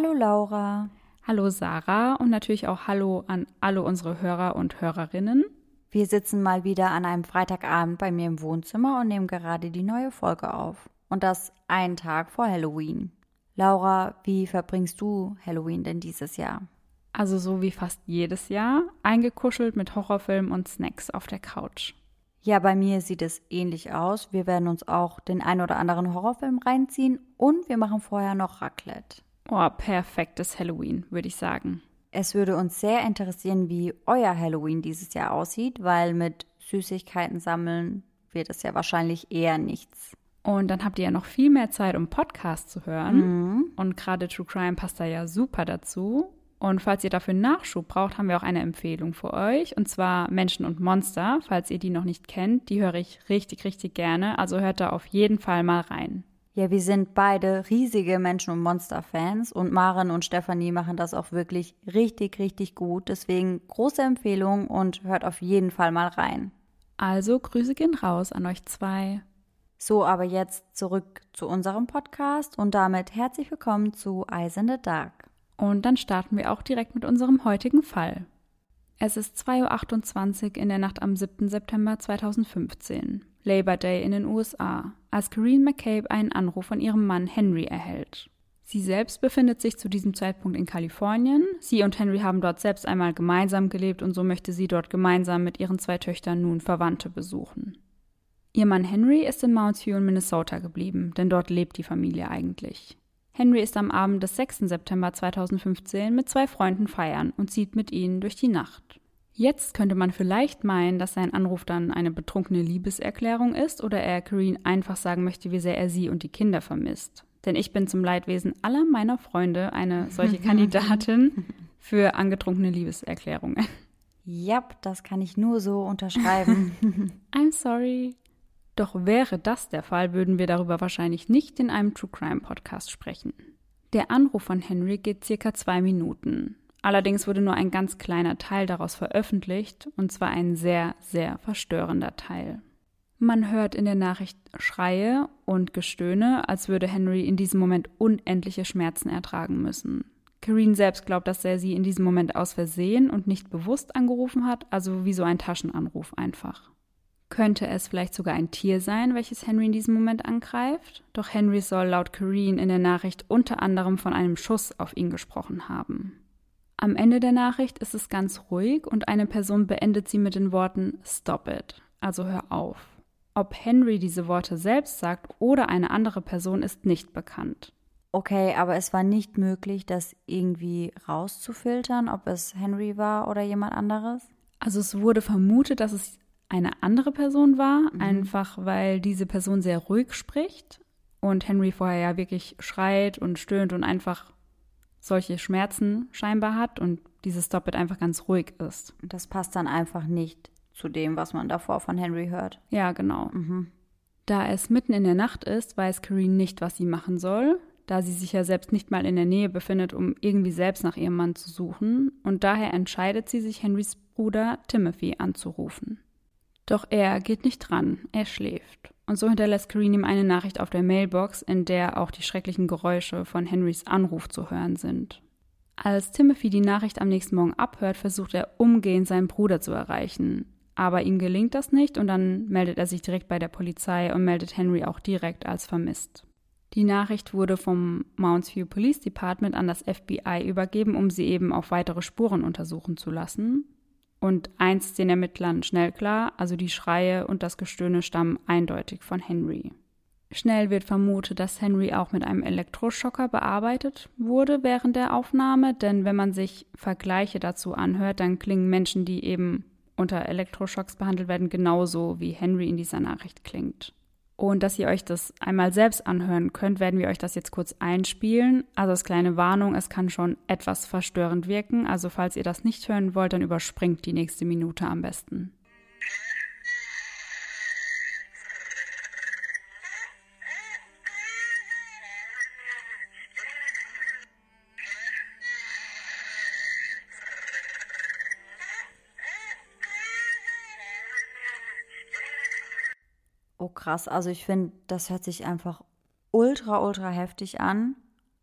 Hallo Laura. Hallo Sarah und natürlich auch Hallo an alle unsere Hörer und Hörerinnen. Wir sitzen mal wieder an einem Freitagabend bei mir im Wohnzimmer und nehmen gerade die neue Folge auf. Und das einen Tag vor Halloween. Laura, wie verbringst du Halloween denn dieses Jahr? Also so wie fast jedes Jahr, eingekuschelt mit Horrorfilmen und Snacks auf der Couch. Ja, bei mir sieht es ähnlich aus. Wir werden uns auch den ein oder anderen Horrorfilm reinziehen und wir machen vorher noch Raclette. Oh, perfektes Halloween, würde ich sagen. Es würde uns sehr interessieren, wie euer Halloween dieses Jahr aussieht, weil mit Süßigkeiten sammeln wird es ja wahrscheinlich eher nichts. Und dann habt ihr ja noch viel mehr Zeit, um Podcasts zu hören. Mhm. Und gerade True Crime passt da ja super dazu. Und falls ihr dafür Nachschub braucht, haben wir auch eine Empfehlung für euch. Und zwar Menschen und Monster. Falls ihr die noch nicht kennt, die höre ich richtig, richtig gerne. Also hört da auf jeden Fall mal rein. Ja, wir sind beide riesige Menschen- und Monster-Fans und Maren und Stefanie machen das auch wirklich richtig, richtig gut. Deswegen große Empfehlung und hört auf jeden Fall mal rein. Also Grüße gehen raus an euch zwei. So, aber jetzt zurück zu unserem Podcast und damit herzlich willkommen zu Eyes in the Dark. Und dann starten wir auch direkt mit unserem heutigen Fall. Es ist 2.28 Uhr in der Nacht am 7. September 2015, Labor Day in den USA, als Corrine McCabe einen Anruf von ihrem Mann Henry erhält. Sie selbst befindet sich zu diesem Zeitpunkt in Kalifornien. Sie und Henry haben dort selbst einmal gemeinsam gelebt und so möchte sie dort gemeinsam mit ihren zwei Töchtern nun Verwandte besuchen. Ihr Mann Henry ist in Mounds View in Minnesota geblieben, denn dort lebt die Familie eigentlich. Henry ist am Abend des 6. September 2015 mit zwei Freunden feiern und zieht mit ihnen durch die Nacht. Jetzt könnte man vielleicht meinen, dass sein Anruf dann eine betrunkene Liebeserklärung ist oder er Kareen einfach sagen möchte, wie sehr er sie und die Kinder vermisst. Denn ich bin zum Leidwesen aller meiner Freunde eine solche Kandidatin für angetrunkene Liebeserklärungen. Ja, das kann ich nur so unterschreiben. I'm sorry. Doch wäre das der Fall, würden wir darüber wahrscheinlich nicht in einem True Crime Podcast sprechen. Der Anruf von Henry geht circa zwei Minuten. Allerdings wurde nur ein ganz kleiner Teil daraus veröffentlicht, und zwar ein sehr, sehr verstörender Teil. Man hört in der Nachricht Schreie und Gestöhne, als würde Henry in diesem Moment unendliche Schmerzen ertragen müssen. Kareen selbst glaubt, dass er sie in diesem Moment aus Versehen und nicht bewusst angerufen hat, also wie so ein Taschenanruf einfach. Könnte es vielleicht sogar ein Tier sein, welches Henry in diesem Moment angreift? Doch Henry soll laut Kareen in der Nachricht unter anderem von einem Schuss auf ihn gesprochen haben. Am Ende der Nachricht ist es ganz ruhig und eine Person beendet sie mit den Worten Stop it, also hör auf. Ob Henry diese Worte selbst sagt oder eine andere Person ist nicht bekannt. Okay, aber es war nicht möglich, das irgendwie rauszufiltern, ob es Henry war oder jemand anderes? Also es wurde vermutet, dass es eine andere Person war, mhm. einfach weil diese Person sehr ruhig spricht und Henry vorher ja wirklich schreit und stöhnt und einfach solche Schmerzen scheinbar hat und dieses Stop-It einfach ganz ruhig ist. Das passt dann einfach nicht zu dem, was man davor von Henry hört. Ja, genau. Mhm. Da es mitten in der Nacht ist, weiß Kareen nicht, was sie machen soll, da sie sich ja selbst nicht mal in der Nähe befindet, um irgendwie selbst nach ihrem Mann zu suchen, und daher entscheidet sie sich, Henrys Bruder Timothy anzurufen. Doch er geht nicht dran, er schläft. Und so hinterlässt Kareen ihm eine Nachricht auf der Mailbox, in der auch die schrecklichen Geräusche von Henrys Anruf zu hören sind. Als Timothy die Nachricht am nächsten Morgen abhört, versucht er umgehend seinen Bruder zu erreichen. Aber ihm gelingt das nicht und dann meldet er sich direkt bei der Polizei und meldet Henry auch direkt als vermisst. Die Nachricht wurde vom Mounds View Police Department an das FBI übergeben, um sie eben auf weitere Spuren untersuchen zu lassen. Und eins den Ermittlern schnell klar, also die Schreie und das Gestöhne stammen eindeutig von Henry. Schnell wird vermutet, dass Henry auch mit einem Elektroschocker bearbeitet wurde während der Aufnahme, denn wenn man sich Vergleiche dazu anhört, dann klingen Menschen, die eben unter Elektroschocks behandelt werden, genauso wie Henry in dieser Nachricht klingt. Und dass ihr euch das einmal selbst anhören könnt, werden wir euch das jetzt kurz einspielen. Also als kleine Warnung, es kann schon etwas verstörend wirken. Also falls ihr das nicht hören wollt, dann überspringt die nächste Minute am besten. Krass, also ich finde, das hört sich einfach ultra, ultra heftig an.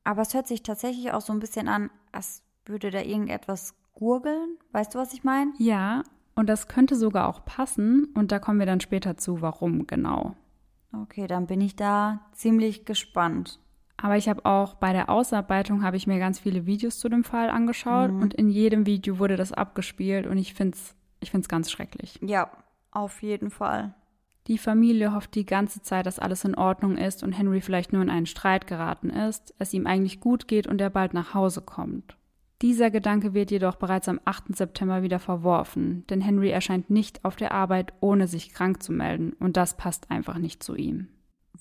Aber es hört sich tatsächlich auch so ein bisschen an, als würde da irgendetwas gurgeln. Weißt du, was ich meine? Ja, und das könnte sogar auch passen. Und da kommen wir dann später zu, warum genau. Okay, dann bin ich da ziemlich gespannt. Aber ich habe auch bei der Ausarbeitung habe ich mir ganz viele Videos zu dem Fall angeschaut mhm. und in jedem Video wurde das abgespielt und ich finde es ich find's ganz schrecklich. Ja, auf jeden Fall. Die Familie hofft die ganze Zeit, dass alles in Ordnung ist und Henry vielleicht nur in einen Streit geraten ist, es ihm eigentlich gut geht und er bald nach Hause kommt. Dieser Gedanke wird jedoch bereits am 8. September wieder verworfen, denn Henry erscheint nicht auf der Arbeit, ohne sich krank zu melden, und das passt einfach nicht zu ihm.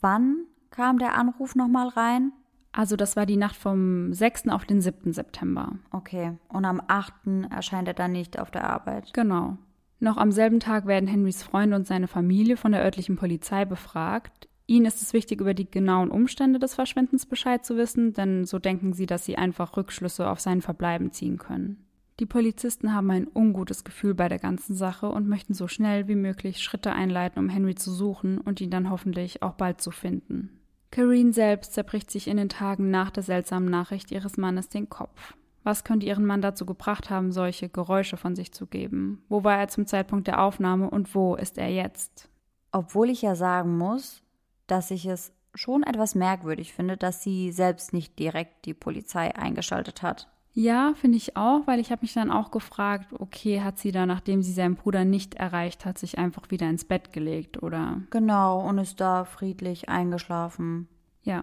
Wann kam der Anruf nochmal rein? Also das war die Nacht vom 6. auf den 7. September. Okay, und am 8. erscheint er dann nicht auf der Arbeit. Genau. Noch am selben Tag werden Henrys Freunde und seine Familie von der örtlichen Polizei befragt. Ihnen ist es wichtig, über die genauen Umstände des Verschwindens Bescheid zu wissen, denn so denken sie, dass sie einfach Rückschlüsse auf sein Verbleiben ziehen können. Die Polizisten haben ein ungutes Gefühl bei der ganzen Sache und möchten so schnell wie möglich Schritte einleiten, um Henry zu suchen und ihn dann hoffentlich auch bald zu finden. Kareen selbst zerbricht sich in den Tagen nach der seltsamen Nachricht ihres Mannes den Kopf. Was könnte ihren Mann dazu gebracht haben, solche Geräusche von sich zu geben? Wo war er zum Zeitpunkt der Aufnahme und wo ist er jetzt? Obwohl ich ja sagen muss, dass ich es schon etwas merkwürdig finde, dass sie selbst nicht direkt die Polizei eingeschaltet hat. Ja, finde ich auch, weil ich habe mich dann auch gefragt, okay, hat sie da, nachdem sie seinen Bruder nicht erreicht hat, sich einfach wieder ins Bett gelegt, oder? Genau, und ist da friedlich eingeschlafen. Ja,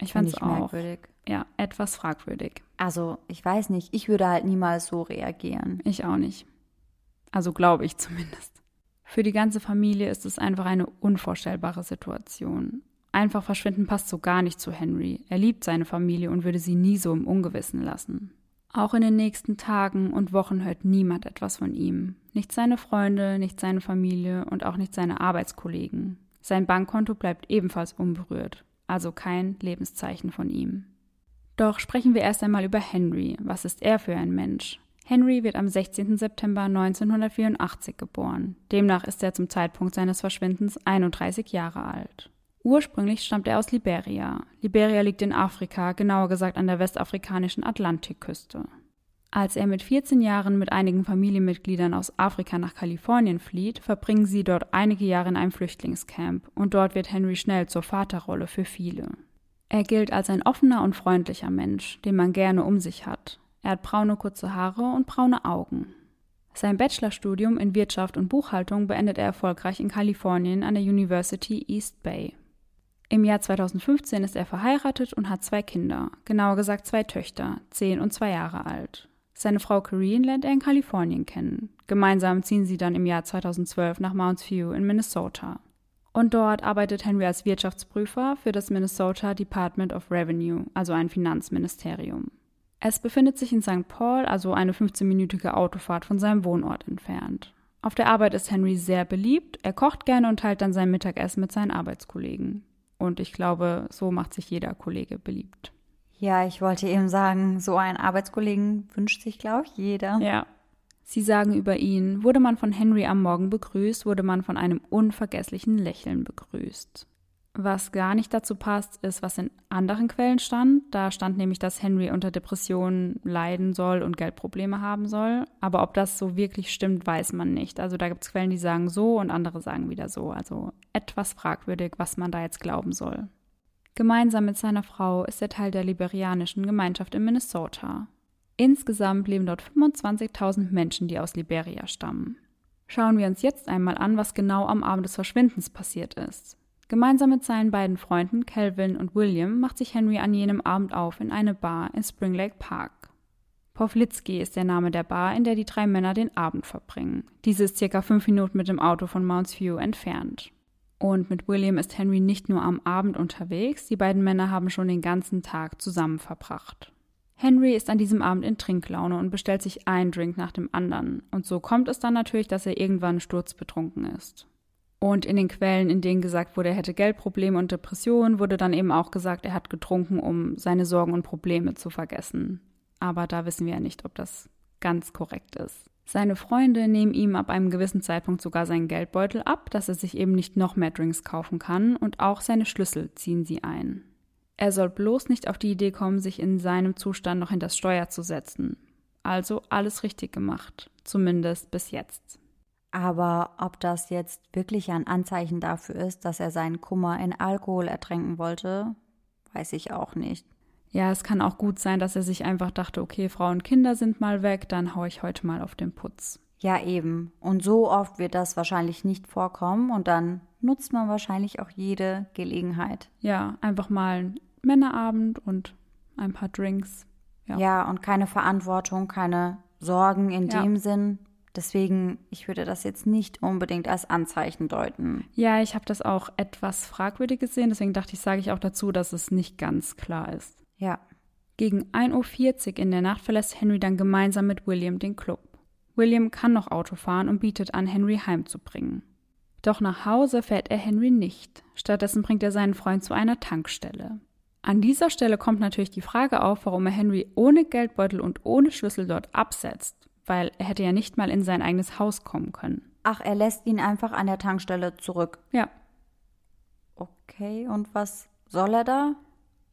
ich fand es auch. Merkwürdig. Ja, etwas fragwürdig. Also, ich weiß nicht, ich würde halt niemals so reagieren. Ich auch nicht. Also glaube ich zumindest. Für die ganze Familie ist es einfach eine unvorstellbare Situation. Einfach verschwinden passt so gar nicht zu Henry. Er liebt seine Familie und würde sie nie so im Ungewissen lassen. Auch in den nächsten Tagen und Wochen hört niemand etwas von ihm. Nicht seine Freunde, nicht seine Familie und auch nicht seine Arbeitskollegen. Sein Bankkonto bleibt ebenfalls unberührt, also kein Lebenszeichen von ihm. Doch sprechen wir erst einmal über Henry. Was ist er für ein Mensch? Henry wird am 16. September 1984 geboren. Demnach ist er zum Zeitpunkt seines Verschwindens 31 Jahre alt. Ursprünglich stammt er aus Liberia. Liberia liegt in Afrika, genauer gesagt an der westafrikanischen Atlantikküste. Als er mit 14 Jahren mit einigen Familienmitgliedern aus Afrika nach Kalifornien flieht, verbringen sie dort einige Jahre in einem Flüchtlingscamp und dort wird Henry schnell zur Vaterrolle für viele. Er gilt als ein offener und freundlicher Mensch, den man gerne um sich hat. Er hat braune kurze Haare und braune Augen. Sein Bachelorstudium in Wirtschaft und Buchhaltung beendet er erfolgreich in Kalifornien an der University East Bay. Im Jahr 2015 ist er verheiratet und hat zwei Kinder, genauer gesagt zwei Töchter, zehn und zwei Jahre alt. Seine Frau Corinne lernt er in Kalifornien kennen. Gemeinsam ziehen sie dann im Jahr 2012 nach Mounts View in Minnesota. Und dort arbeitet Henry als Wirtschaftsprüfer für das Minnesota Department of Revenue, also ein Finanzministerium. Es befindet sich in St. Paul, also eine 15-minütige Autofahrt von seinem Wohnort entfernt. Auf der Arbeit ist Henry sehr beliebt, er kocht gerne und teilt dann sein Mittagessen mit seinen Arbeitskollegen. Und ich glaube, so macht sich jeder Kollege beliebt. Ja, ich wollte eben sagen, so einen Arbeitskollegen wünscht sich, glaube ich, jeder. Ja, Sie sagen über ihn, wurde man von Henry am Morgen begrüßt, wurde man von einem unvergesslichen Lächeln begrüßt. Was gar nicht dazu passt, ist, was in anderen Quellen stand. Da stand nämlich, dass Henry unter Depressionen leiden soll und Geldprobleme haben soll. Aber ob das so wirklich stimmt, weiß man nicht. Also da gibt es Quellen, die sagen so und andere sagen wieder so. Also etwas fragwürdig, was man da jetzt glauben soll. Gemeinsam mit seiner Frau ist er Teil der liberianischen Gemeinschaft in Minnesota. Insgesamt leben dort 25.000 Menschen, die aus Liberia stammen. Schauen wir uns jetzt einmal an, was genau am Abend des Verschwindens passiert ist. Gemeinsam mit seinen beiden Freunden Calvin und William macht sich Henry an jenem Abend auf in eine Bar in Spring Lake Park. Powlitzki ist der Name der Bar, in der die drei Männer den Abend verbringen. Diese ist circa fünf Minuten mit dem Auto von Mounts View entfernt. Und mit William ist Henry nicht nur am Abend unterwegs, die beiden Männer haben schon den ganzen Tag zusammen verbracht. Henry ist an diesem Abend in Trinklaune und bestellt sich einen Drink nach dem anderen. Und so kommt es dann natürlich, dass er irgendwann sturzbetrunken ist. Und in den Quellen, in denen gesagt wurde, er hätte Geldprobleme und Depressionen, wurde dann eben auch gesagt, er hat getrunken, um seine Sorgen und Probleme zu vergessen. Aber da wissen wir ja nicht, ob das ganz korrekt ist. Seine Freunde nehmen ihm ab einem gewissen Zeitpunkt sogar seinen Geldbeutel ab, dass er sich eben nicht noch mehr Drinks kaufen kann, und auch seine Schlüssel ziehen sie ein. Er soll bloß nicht auf die Idee kommen, sich in seinem Zustand noch hinter das Steuer zu setzen. Also alles richtig gemacht, zumindest bis jetzt. Aber ob das jetzt wirklich ein Anzeichen dafür ist, dass er seinen Kummer in Alkohol ertränken wollte, weiß ich auch nicht. Ja, es kann auch gut sein, dass er sich einfach dachte, okay, Frau und Kinder sind mal weg, dann hau ich heute mal auf den Putz. Ja, eben. Und so oft wird das wahrscheinlich nicht vorkommen und dann nutzt man wahrscheinlich auch jede Gelegenheit. Ja, einfach mal Männerabend und ein paar Drinks. Ja, ja und keine Verantwortung, keine Sorgen in ja. dem Sinn. Deswegen, ich würde das jetzt nicht unbedingt als Anzeichen deuten. Ja, ich habe das auch etwas fragwürdig gesehen, deswegen dachte ich, sage ich auch dazu, dass es nicht ganz klar ist. Ja. Gegen 1.40 Uhr in der Nacht verlässt Henry dann gemeinsam mit William den Club. William kann noch Auto fahren und bietet an, Henry heimzubringen. Doch nach Hause fährt er Henry nicht. Stattdessen bringt er seinen Freund zu einer Tankstelle. An dieser Stelle kommt natürlich die Frage auf, warum er Henry ohne Geldbeutel und ohne Schlüssel dort absetzt weil er hätte ja nicht mal in sein eigenes Haus kommen können. Ach, er lässt ihn einfach an der Tankstelle zurück. Ja. Okay, und was soll er da?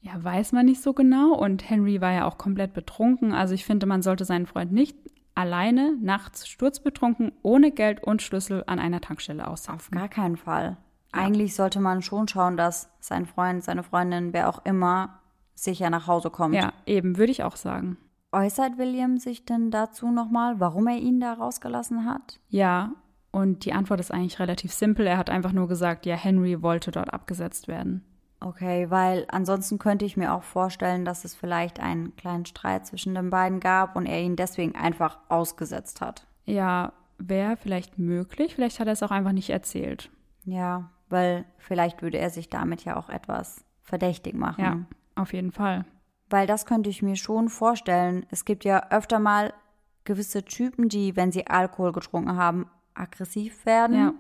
Ja, weiß man nicht so genau. Und Henry war ja auch komplett betrunken. Also ich finde, man sollte seinen Freund nicht alleine nachts sturzbetrunken ohne Geld und Schlüssel an einer Tankstelle aussetzen. Auf gar keinen Fall. Eigentlich sollte man schon schauen, dass sein Freund, seine Freundin, wer auch immer, sicher nach Hause kommt. Ja, eben, würde ich auch sagen. Äußert William sich denn dazu nochmal, warum er ihn da rausgelassen hat? Ja, und die Antwort ist eigentlich relativ simpel. Er hat einfach nur gesagt, ja, Henry wollte dort abgesetzt werden. Okay, weil ansonsten könnte ich mir auch vorstellen, dass es vielleicht einen kleinen Streit zwischen den beiden gab und er ihn deswegen einfach ausgesetzt hat. Ja, wäre vielleicht möglich. Vielleicht hat er es auch einfach nicht erzählt. Ja, weil vielleicht würde er sich damit ja auch etwas verdächtig machen. Ja, auf jeden Fall weil das könnte ich mir schon vorstellen. Es gibt ja öfter mal gewisse Typen, die, wenn sie Alkohol getrunken haben, aggressiv werden. Ja.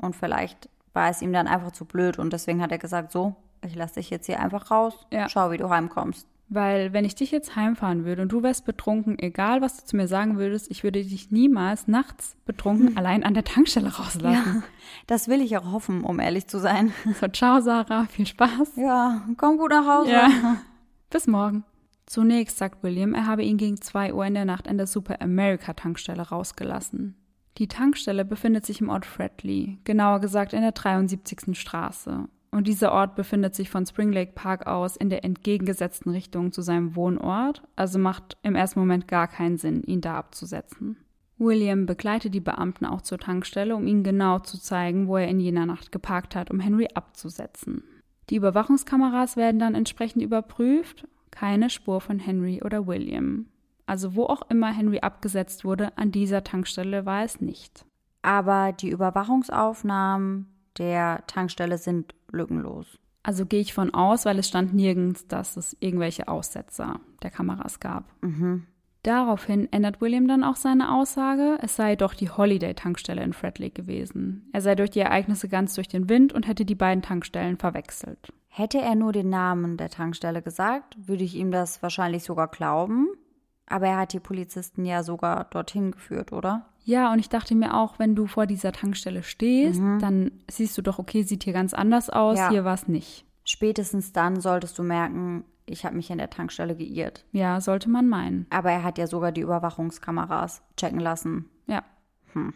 Und vielleicht war es ihm dann einfach zu blöd und deswegen hat er gesagt, so, ich lasse dich jetzt hier einfach raus, ja. schau, wie du heimkommst. Weil wenn ich dich jetzt heimfahren würde und du wärst betrunken, egal was du zu mir sagen würdest, ich würde dich niemals nachts betrunken allein an der Tankstelle rauslassen. Ja, das will ich auch hoffen, um ehrlich zu sein. So, ciao Sarah, viel Spaß. Ja, komm gut nach Hause. Ja. Bis morgen. Zunächst sagt William, er habe ihn gegen 2 Uhr in der Nacht an der Super America Tankstelle rausgelassen. Die Tankstelle befindet sich im Ort Fredley, genauer gesagt in der 73. Straße. Und dieser Ort befindet sich von Spring Lake Park aus in der entgegengesetzten Richtung zu seinem Wohnort, also macht im ersten Moment gar keinen Sinn, ihn da abzusetzen. William begleitet die Beamten auch zur Tankstelle, um ihnen genau zu zeigen, wo er in jener Nacht geparkt hat, um Henry abzusetzen. Die Überwachungskameras werden dann entsprechend überprüft. Keine Spur von Henry oder William. Also wo auch immer Henry abgesetzt wurde, an dieser Tankstelle war es nicht. Aber die Überwachungsaufnahmen der Tankstelle sind lückenlos. Also gehe ich von aus, weil es stand nirgends, dass es irgendwelche Aussetzer der Kameras gab. Mhm. Daraufhin ändert William dann auch seine Aussage, es sei doch die Holiday-Tankstelle in Fredley gewesen. Er sei durch die Ereignisse ganz durch den Wind und hätte die beiden Tankstellen verwechselt. Hätte er nur den Namen der Tankstelle gesagt, würde ich ihm das wahrscheinlich sogar glauben. Aber er hat die Polizisten ja sogar dorthin geführt, oder? Ja, und ich dachte mir auch, wenn du vor dieser Tankstelle stehst, mhm. dann siehst du doch, okay, sieht hier ganz anders aus, ja. hier war es nicht. Spätestens dann solltest du merken, ich habe mich in der Tankstelle geirrt. Ja, sollte man meinen. Aber er hat ja sogar die Überwachungskameras checken lassen. Ja. Hm.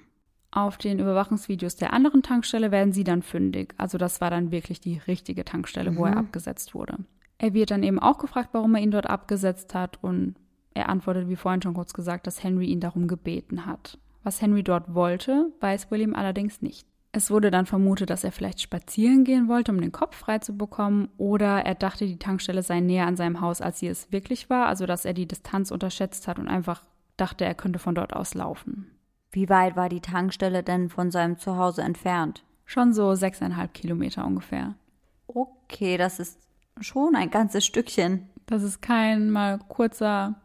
Auf den Überwachungsvideos der anderen Tankstelle werden sie dann fündig. Also das war dann wirklich die richtige Tankstelle, mhm. wo er mhm. abgesetzt wurde. Er wird dann eben auch gefragt, warum er ihn dort abgesetzt hat und er antwortet, wie vorhin schon kurz gesagt, dass Henry ihn darum gebeten hat. Was Henry dort wollte, weiß William allerdings nicht. Es wurde dann vermutet, dass er vielleicht spazieren gehen wollte, um den Kopf frei zu bekommen, oder er dachte, die Tankstelle sei näher an seinem Haus, als sie es wirklich war, also dass er die Distanz unterschätzt hat und einfach dachte, er könnte von dort aus laufen. Wie weit war die Tankstelle denn von seinem Zuhause entfernt? Schon so sechseinhalb Kilometer ungefähr. Okay, das ist schon ein ganzes Stückchen. Das ist kein mal kurzer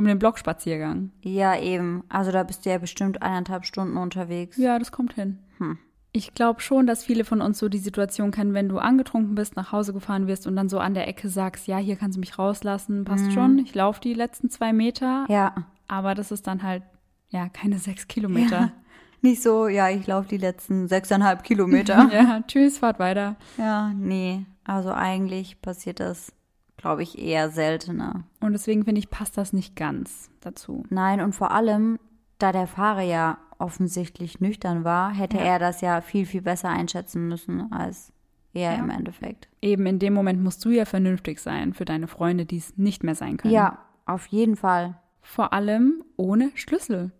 um den Blockspaziergang. Ja, eben. Also da bist du ja bestimmt eineinhalb Stunden unterwegs. Ja, das kommt hin. Hm. Ich glaube schon, dass viele von uns so die Situation kennen, wenn du angetrunken bist, nach Hause gefahren wirst und dann so an der Ecke sagst, ja, hier kannst du mich rauslassen, passt mhm. schon, ich laufe die letzten zwei Meter. Ja. Aber das ist dann halt, ja, keine sechs Kilometer. Ja. Nicht so, ja, ich laufe die letzten sechseinhalb Kilometer. ja, tschüss, fahrt weiter. Ja, nee. Also eigentlich passiert das glaube ich, eher seltener. Und deswegen finde ich, passt das nicht ganz dazu. Nein, und vor allem, da der Fahrer ja offensichtlich nüchtern war, hätte Ja. er das ja viel, viel besser einschätzen müssen als er Ja. im Endeffekt. Eben in dem Moment musst du ja vernünftig sein für deine Freunde, die es nicht mehr sein können. Ja, auf jeden Fall. Vor allem ohne Schlüssel.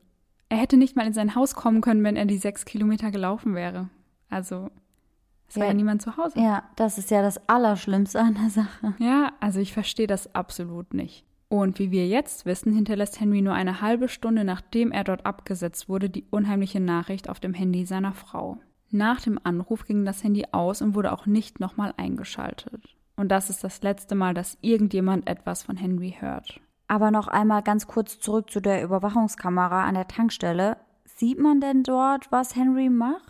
Er hätte nicht mal in sein Haus kommen können, wenn er die sechs Kilometer gelaufen wäre. Also, es war Ja. ja niemand zu Hause. Ja, das ist ja das Allerschlimmste an der Sache. Ja, also ich verstehe das absolut nicht. Und wie wir jetzt wissen, hinterlässt Henry nur eine halbe Stunde nachdem er dort abgesetzt wurde die unheimliche Nachricht auf dem Handy seiner Frau. Nach dem Anruf ging das Handy aus und wurde auch nicht nochmal eingeschaltet. Und das ist das letzte Mal, dass irgendjemand etwas von Henry hört. Aber noch einmal ganz kurz zurück zu der Überwachungskamera an der Tankstelle. Sieht man denn dort, was Henry macht?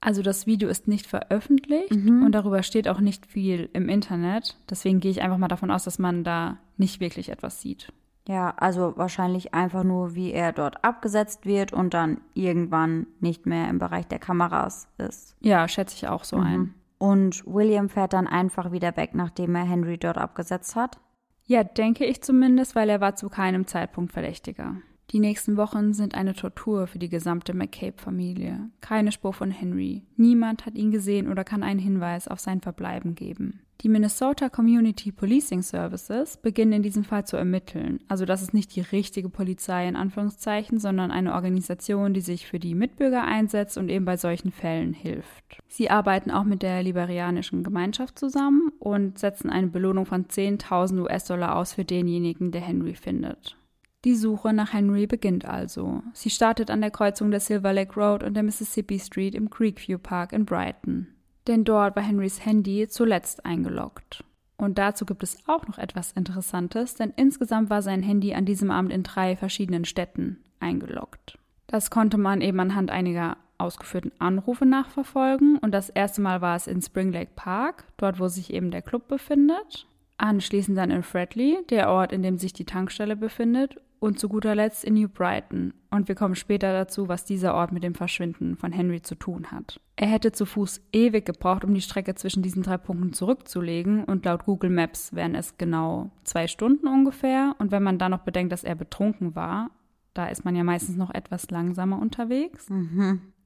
Also das Video ist nicht veröffentlicht und darüber steht auch nicht viel im Internet. Deswegen gehe ich einfach mal davon aus, dass man da nicht wirklich etwas sieht. Ja, also wahrscheinlich einfach nur, wie er dort abgesetzt wird und dann irgendwann nicht mehr im Bereich der Kameras ist. Ja, schätze ich auch so ein. Und William fährt dann einfach wieder weg, nachdem er Henry dort abgesetzt hat. Ja, denke ich zumindest, weil er war zu keinem Zeitpunkt Verdächtiger. Die nächsten Wochen sind eine Tortur für die gesamte McCabe-Familie. Keine Spur von Henry. Niemand hat ihn gesehen oder kann einen Hinweis auf sein Verbleiben geben. Die Minnesota Community Policing Services beginnen in diesem Fall zu ermitteln. Also das ist nicht die richtige Polizei in Anführungszeichen, sondern eine Organisation, die sich für die Mitbürger einsetzt und eben bei solchen Fällen hilft. Sie arbeiten auch mit der liberianischen Gemeinschaft zusammen und setzen eine Belohnung von 10.000 US-Dollar aus für denjenigen, der Henry findet. Die Suche nach Henry beginnt also. Sie startet an der Kreuzung der Silver Lake Road und der Mississippi Street im Creekview Park in Brighton. Denn dort war Henrys Handy zuletzt eingeloggt. Und dazu gibt es auch noch etwas Interessantes, denn insgesamt war sein Handy an diesem Abend in drei verschiedenen Städten eingeloggt. Das konnte man eben anhand einiger ausgeführten Anrufe nachverfolgen und das erste Mal war es in Spring Lake Park, dort wo sich eben der Club befindet. Anschließend dann in Fredley, der Ort, in dem sich die Tankstelle befindet, und zu guter Letzt in New Brighton. Und wir kommen später dazu, was dieser Ort mit dem Verschwinden von Henry zu tun hat. Er hätte zu Fuß ewig gebraucht, um die Strecke zwischen diesen drei Punkten zurückzulegen und laut Google Maps wären es genau zwei Stunden ungefähr. Und wenn man dann noch bedenkt, dass er betrunken war, da ist man ja meistens noch etwas langsamer unterwegs.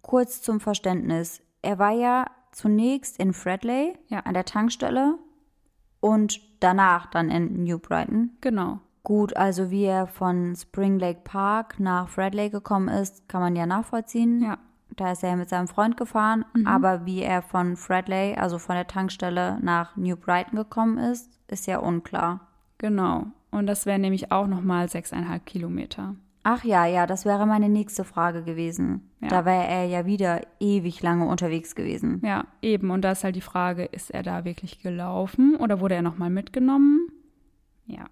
Kurz zum Verständnis. Er war ja zunächst in Fredley Ja. an der Tankstelle und danach dann in New Brighton. Genau. Gut, also wie er von Spring Lake Park nach Fredley gekommen ist, kann man ja nachvollziehen. Ja. Da ist er mit seinem Freund gefahren, aber wie er von Fredley, also von der Tankstelle nach New Brighton gekommen ist, ist ja unklar. Genau. Und das wären nämlich auch nochmal sechseinhalb Kilometer. Ach ja, ja, das wäre meine nächste Frage gewesen. Ja. Da wäre er ja wieder ewig lange unterwegs gewesen. Ja, eben. Und da ist halt die Frage, ist er da wirklich gelaufen oder wurde er nochmal mitgenommen? Ja.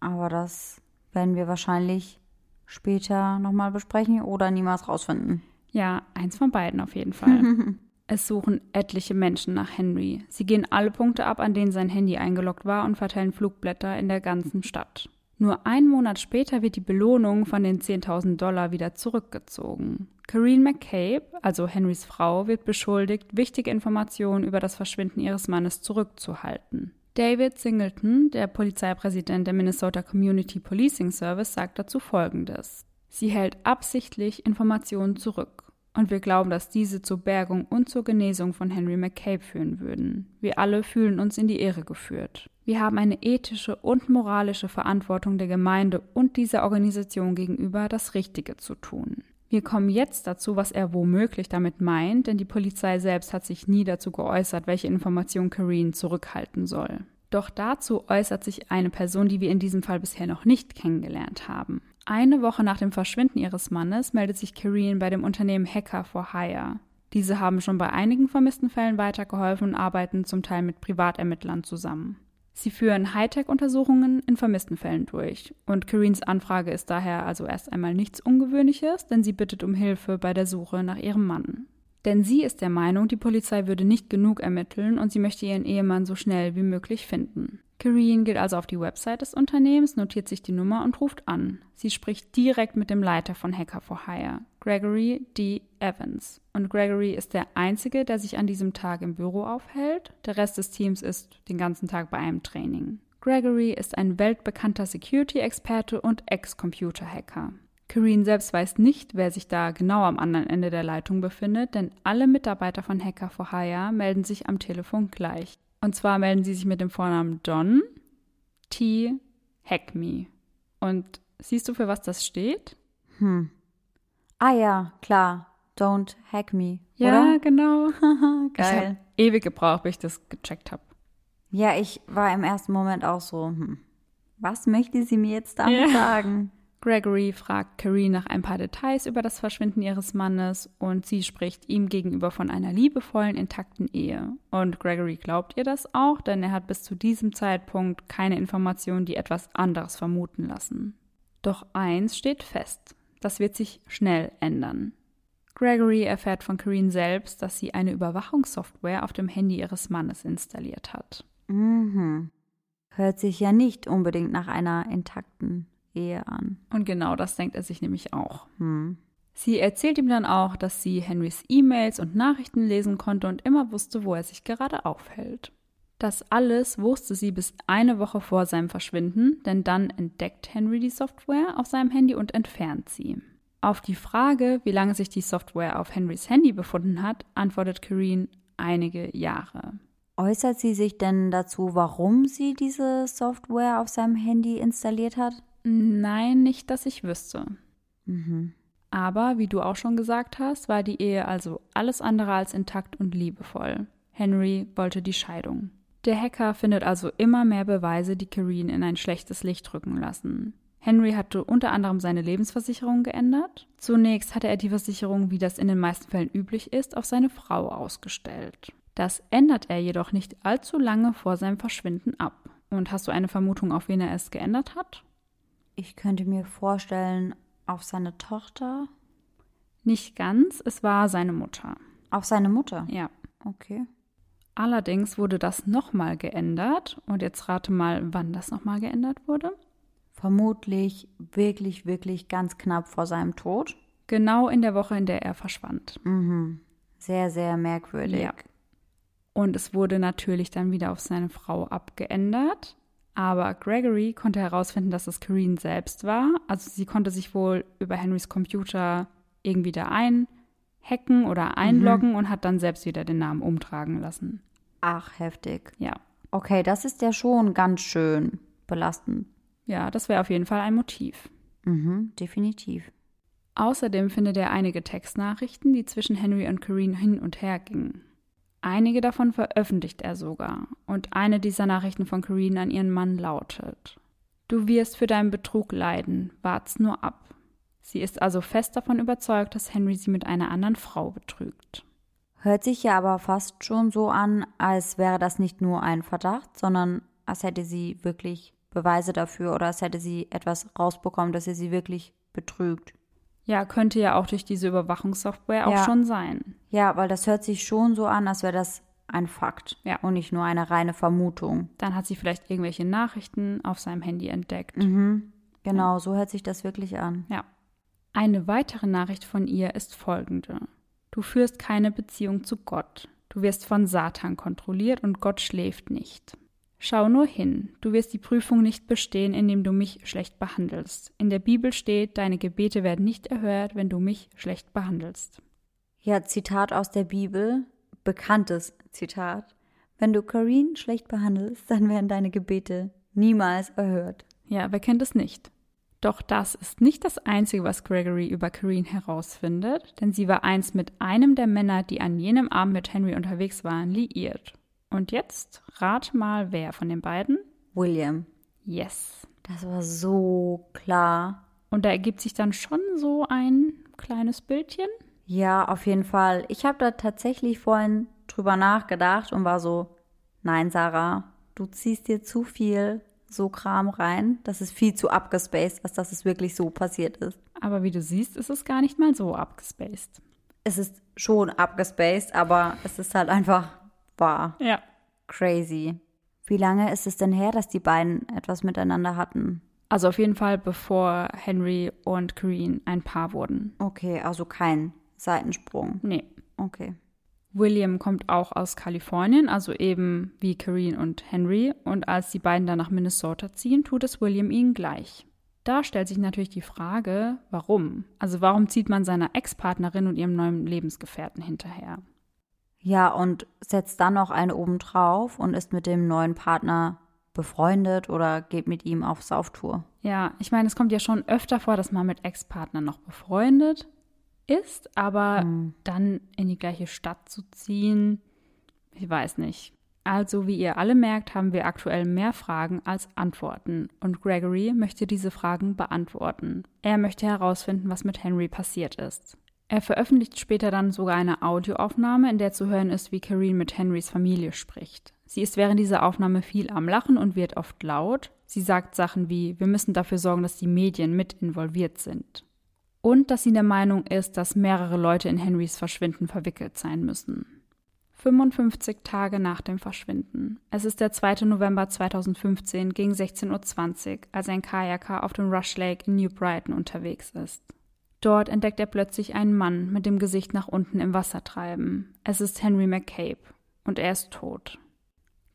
Aber das werden wir wahrscheinlich später nochmal besprechen oder niemals rausfinden. Ja, eins von beiden auf jeden Fall. es suchen etliche Menschen nach Henry. Sie gehen alle Punkte ab, an denen sein Handy eingeloggt war und verteilen Flugblätter in der ganzen Stadt. Nur einen Monat später wird die Belohnung von den 10.000 Dollar wieder zurückgezogen. Kareen McCabe, also Henrys Frau, wird beschuldigt, wichtige Informationen über das Verschwinden ihres Mannes zurückzuhalten. David Singleton, der Polizeipräsident der Minnesota Community Policing Service, sagt dazu Folgendes. Sie hält absichtlich Informationen zurück. Und wir glauben, dass diese zur Bergung und zur Genesung von Henry McCabe führen würden. Wir alle fühlen uns in die Irre geführt. Wir haben eine ethische und moralische Verantwortung der Gemeinde und dieser Organisation gegenüber, das Richtige zu tun. Wir kommen jetzt dazu, was er womöglich damit meint, denn die Polizei selbst hat sich nie dazu geäußert, welche Information Kareen zurückhalten soll. Doch dazu äußert sich eine Person, die wir in diesem Fall bisher noch nicht kennengelernt haben. Eine Woche nach dem Verschwinden ihres Mannes meldet sich Kareen bei dem Unternehmen Hacker for Hire. Diese haben schon bei einigen vermissten Fällen weitergeholfen und arbeiten zum Teil mit Privatermittlern zusammen. Sie führen Hightech-Untersuchungen in vermissten Fällen durch. Und Kareens Anfrage ist daher also erst einmal nichts Ungewöhnliches, denn sie bittet um Hilfe bei der Suche nach ihrem Mann. Denn sie ist der Meinung, die Polizei würde nicht genug ermitteln und sie möchte ihren Ehemann so schnell wie möglich finden. Kareen geht also auf die Website des Unternehmens, notiert sich die Nummer und ruft an. Sie spricht direkt mit dem Leiter von Hacker for Hire, Gregory D. Evans. Und Gregory ist der Einzige, der sich an diesem Tag im Büro aufhält. Der Rest des Teams ist den ganzen Tag bei einem Training. Gregory ist ein weltbekannter Security-Experte und Ex-Computer-Hacker. Kareen selbst weiß nicht, wer sich da genau am anderen Ende der Leitung befindet, denn alle Mitarbeiter von Hacker for Hire melden sich am Telefon gleich. Und zwar melden sie sich mit dem Vornamen Don T. Hackme. Und siehst du, für was das steht? Hm. Ah ja, klar. Don't hack me. Ja, oder? genau. Geil. Ich habe ewig gebraucht, bis ich das gecheckt habe. Ja, ich war im ersten Moment auch so, hm, was möchte sie mir jetzt damit Ja. sagen? Gregory fragt Carrie nach ein paar Details über das Verschwinden ihres Mannes und sie spricht ihm gegenüber von einer liebevollen, intakten Ehe. Und Gregory glaubt ihr das auch, denn er hat bis zu diesem Zeitpunkt keine Informationen, die etwas anderes vermuten lassen. Doch eins steht fest, das wird sich schnell ändern. Gregory erfährt von Kareen selbst, dass sie eine Überwachungssoftware auf dem Handy ihres Mannes installiert hat. Mhm. Hört sich ja nicht unbedingt nach einer intakten Ehe an. Und genau das denkt er sich nämlich auch. Hm. Sie erzählt ihm dann auch, dass sie Henrys E-Mails und Nachrichten lesen konnte und immer wusste, wo er sich gerade aufhält. Das alles wusste sie bis eine Woche vor seinem Verschwinden, denn dann entdeckt Henry die Software auf seinem Handy und entfernt sie. Auf die Frage, wie lange sich die Software auf Henrys Handy befunden hat, antwortet Kareen einige Jahre. Äußert sie sich denn dazu, warum sie diese Software auf seinem Handy installiert hat? Nein, nicht, dass ich wüsste. Mhm. Aber, wie du auch schon gesagt hast, war die Ehe also alles andere als intakt und liebevoll. Henry wollte die Scheidung. Der Hacker findet also immer mehr Beweise, die Kareen in ein schlechtes Licht rücken lassen. Henry hatte unter anderem seine Lebensversicherung geändert. Zunächst hatte er die Versicherung, wie das in den meisten Fällen üblich ist, auf seine Frau ausgestellt. Das ändert er jedoch nicht allzu lange vor seinem Verschwinden ab. Und hast du eine Vermutung, auf wen er es geändert hat? Ich könnte mir vorstellen, auf seine Tochter? Nicht ganz, es war seine Mutter. Auf seine Mutter? Ja. Okay. Allerdings wurde das nochmal geändert. Und jetzt rate mal, wann das nochmal geändert wurde. Vermutlich wirklich, wirklich ganz knapp vor seinem Tod. Genau in der Woche, in der er verschwand. Mhm. Sehr, sehr merkwürdig. Ja. Und es wurde natürlich dann wieder auf seine Frau abgeändert. Aber Gregory konnte herausfinden, dass es Kareen selbst war. Also sie konnte sich wohl über Henrys Computer irgendwie da einhacken oder einloggen und hat dann selbst wieder den Namen umtragen lassen. Ach, heftig. Ja. Okay, das ist ja schon ganz schön belastend. Ja, das wäre auf jeden Fall ein Motiv. Mhm, definitiv. Außerdem findet er einige Textnachrichten, die zwischen Henry und Kareen hin und her gingen. Einige davon veröffentlicht er sogar, und eine dieser Nachrichten von Kareen an ihren Mann lautet: Du wirst für deinen Betrug leiden, wart's nur ab. Sie ist also fest davon überzeugt, dass Henry sie mit einer anderen Frau betrügt. Hört sich ja aber fast schon so an, als wäre das nicht nur ein Verdacht, sondern als hätte sie wirklich Beweise dafür oder als hätte sie etwas rausbekommen, dass er sie wirklich betrügt. Ja, könnte ja auch durch diese Überwachungssoftware auch Ja. schon sein. Ja, weil das hört sich schon so an, als wäre das ein Fakt Ja. und nicht nur eine reine Vermutung. Dann hat sie vielleicht irgendwelche Nachrichten auf seinem Handy entdeckt. Mhm. Genau, so hört sich das wirklich an. Ja. Eine weitere Nachricht von ihr ist folgende. Du führst keine Beziehung zu Gott. Du wirst von Satan kontrolliert und Gott schläft nicht. Schau nur hin, du wirst die Prüfung nicht bestehen, indem du mich schlecht behandelst. In der Bibel steht, deine Gebete werden nicht erhört, wenn du mich schlecht behandelst. Ja, Zitat aus der Bibel, bekanntes Zitat. Wenn du Kareen schlecht behandelst, dann werden deine Gebete niemals erhört. Ja, wer kennt es nicht? Doch das ist nicht das Einzige, was Gregory über Kareen herausfindet, denn sie war einst mit einem der Männer, die an jenem Abend mit Henry unterwegs waren, liiert. Und jetzt rat mal, wer von den beiden? William. Yes. Das war so klar. Und da ergibt sich dann schon so ein kleines Bildchen. Ja, auf jeden Fall. Ich habe da tatsächlich vorhin drüber nachgedacht und war so, nein, Sarah, du ziehst dir zu viel so Kram rein. Das ist viel zu abgespaced, als dass es wirklich so passiert ist. Aber wie du siehst, ist es gar nicht mal so abgespaced. Es ist schon abgespaced, aber es ist halt einfach wahr. Ja. Crazy. Wie lange ist es denn her, dass die beiden etwas miteinander hatten? Also auf jeden Fall bevor Henry und Kareen ein Paar wurden. Okay, also kein Seitensprung. Nee. Okay. William kommt auch aus Kalifornien, also eben wie Kareen und Henry. Und als die beiden dann nach Minnesota ziehen, tut es William ihnen gleich. Da stellt sich natürlich die Frage, warum? Also warum zieht man seiner Ex-Partnerin und ihrem neuen Lebensgefährten hinterher? Ja, und setzt dann noch eine obendrauf und ist mit dem neuen Partner befreundet oder geht mit ihm auf Sauftour. Ja, ich meine, es kommt ja schon öfter vor, dass man mit Ex-Partnern noch befreundet ist, aber Hm. dann in die gleiche Stadt zu ziehen, ich weiß nicht. Also, wie ihr alle merkt, haben wir aktuell mehr Fragen als Antworten. Und Gregory möchte diese Fragen beantworten. Er möchte herausfinden, was mit Henry passiert ist. Er veröffentlicht später dann sogar eine Audioaufnahme, in der zu hören ist, wie Kareen mit Henrys Familie spricht. Sie ist während dieser Aufnahme viel am Lachen und wird oft laut. Sie sagt Sachen wie, wir müssen dafür sorgen, dass die Medien mit involviert sind. Und dass sie der Meinung ist, dass mehrere Leute in Henrys Verschwinden verwickelt sein müssen. 55 Tage nach dem Verschwinden. Es ist der 2. November 2015 gegen 16.20 Uhr, als ein Kajaker auf dem Rush Lake in New Brighton unterwegs ist. Dort entdeckt er plötzlich einen Mann mit dem Gesicht nach unten im Wasser treiben. Es ist Henry McCabe und er ist tot.